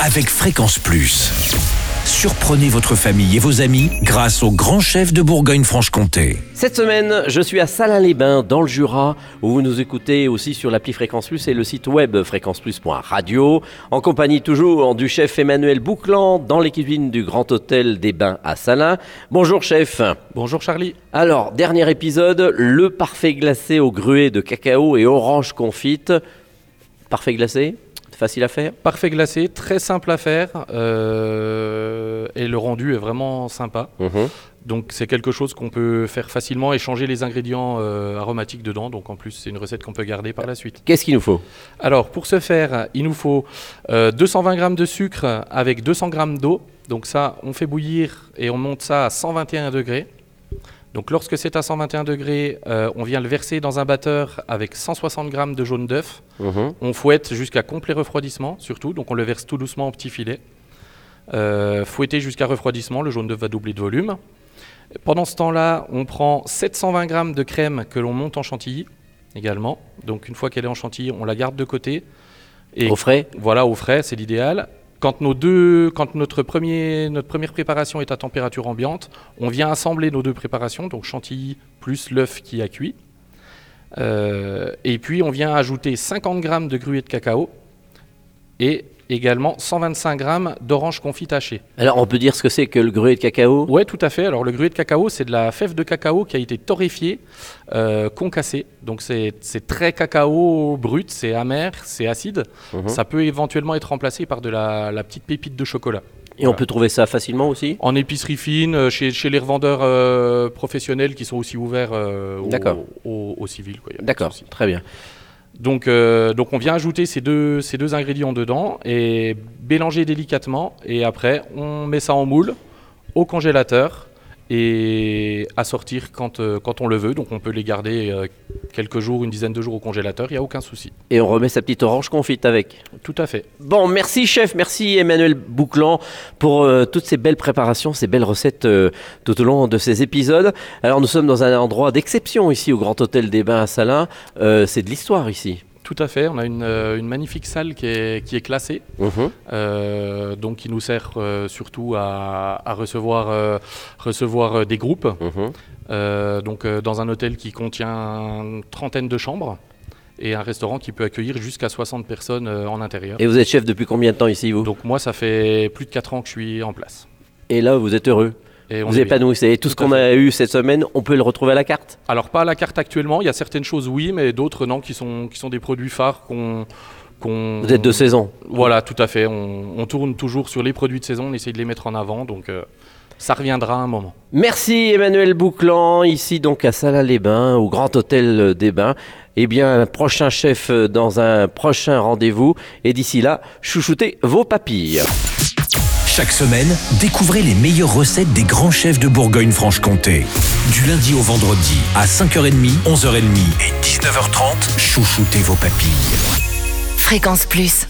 avec Fréquence Plus. Surprenez votre famille et vos amis grâce au grand chef de Bourgogne-Franche-Comté. Cette semaine, je suis à Salins-les-Bains, dans le Jura, où vous nous écoutez aussi sur l'appli Fréquence Plus et le site web fréquenceplus.radio, en compagnie toujours du chef Emmanuel Bouclan, dans les cuisines du Grand Hôtel des Bains à Salins. Bonjour chef. Bonjour Charlie. Alors, dernier épisode, le parfait glacé au gruet de cacao et orange confite. Parfait glacé? Facile à faire Parfait glacé, très simple à faire euh, et le rendu est vraiment sympa. Mhm. Donc c'est quelque chose qu'on peut faire facilement et changer les ingrédients euh, aromatiques dedans. Donc en plus c'est une recette qu'on peut garder par la suite. Qu'est-ce qu'il nous faut? Alors pour ce faire, il nous faut euh, 220 g de sucre avec 200 g d'eau. Donc ça, on fait bouillir et on monte ça à 121 degrés. Donc lorsque c'est à 121 degrés, euh, on vient le verser dans un batteur avec 160 g de jaune d'œuf. Mhm. On fouette jusqu'à complet refroidissement, surtout. Donc on le verse tout doucement en petits filets. Euh, fouetter jusqu'à refroidissement, le jaune d'œuf va doubler de volume. Pendant ce temps-là, on prend 720 g de crème que l'on monte en chantilly également. Donc une fois qu'elle est en chantilly, on la garde de côté. Et Au frais? voilà, au frais, c'est l'idéal. Quand, nos deux, quand notre, première préparation est à température ambiante, on vient assembler nos deux préparations, donc chantilly plus l'œuf qui a cuit. Euh, et puis on vient ajouter 50 g de gruet de cacao et également 125 g d'orange confit haché. Alors, on peut dire ce que c'est que le gruet de cacao? Ouais, tout à fait. Alors le gruet de cacao, c'est de la fève de cacao qui a été torréfiée, euh, concassée. Donc c'est très cacao brut, c'est amer, c'est acide. Mhm. Ça peut éventuellement être remplacé par de la, la petite pépite de chocolat. Et on peut trouver ça facilement aussi? En épicerie fine, euh, chez, chez les revendeurs euh, professionnels qui sont aussi ouverts euh, au- D'accord. au, au civil. quoi, y a pas de D'accord, très bien. Donc, euh, donc on vient ajouter ces deux, ces deux ingrédients dedans et mélanger délicatement. Et après, on met ça en moule au congélateur et à sortir quand, euh, quand on le veut. Donc on peut les garder euh, quelques jours, une dizaine de jours au congélateur, il n'y a aucun souci. Et on remet sa petite orange confite avec. Tout à fait. Bon, merci chef, merci Emmanuel Bouclan pour euh, toutes ces belles préparations, ces belles recettes tout au long de ces épisodes. Alors nous sommes dans un endroit d'exception ici au Grand Hôtel des Bains à Salins. C'est de l'histoire ici. Tout à fait. On a une, une magnifique salle qui est, qui est classée. Mhm. Euh, donc qui nous sert euh, surtout à, à recevoir, euh, recevoir des groupes. Mhm. Donc dans un hôtel qui contient une trentaine de chambres et un restaurant qui peut accueillir jusqu'à 60 personnes en intérieur. Et vous êtes chef depuis combien de temps ici vous? Donc moi ça fait plus de 4 ans que je suis en place. Et là vous êtes heureux? Et on Vous épanouissez. Et tout ce Tout à qu'on a eu cette semaine, on peut le retrouver à la carte? Alors pas à la carte actuellement, il y a certaines choses oui, mais d'autres non, qui sont, qui sont des produits phares qu'on... qu'on- Vous êtes de saison. Voilà, tout à fait. On, on tourne toujours sur les produits de saison, on essaye de les mettre en avant, donc euh, ça reviendra un moment. Merci Emmanuel Bouclan, ici donc à Salins-les-Bains, au Grand Hôtel des Bains. Eh bien, un prochain chef euh, dans un prochain rendez-vous. Et d'ici là, chouchoutez vos papilles. Chaque semaine, découvrez les meilleures recettes des grands chefs de Bourgogne-Franche-Comté. Du lundi au vendredi, à 5h30, 11h30 et 19h30, chouchoutez vos papilles. Fréquence Plus.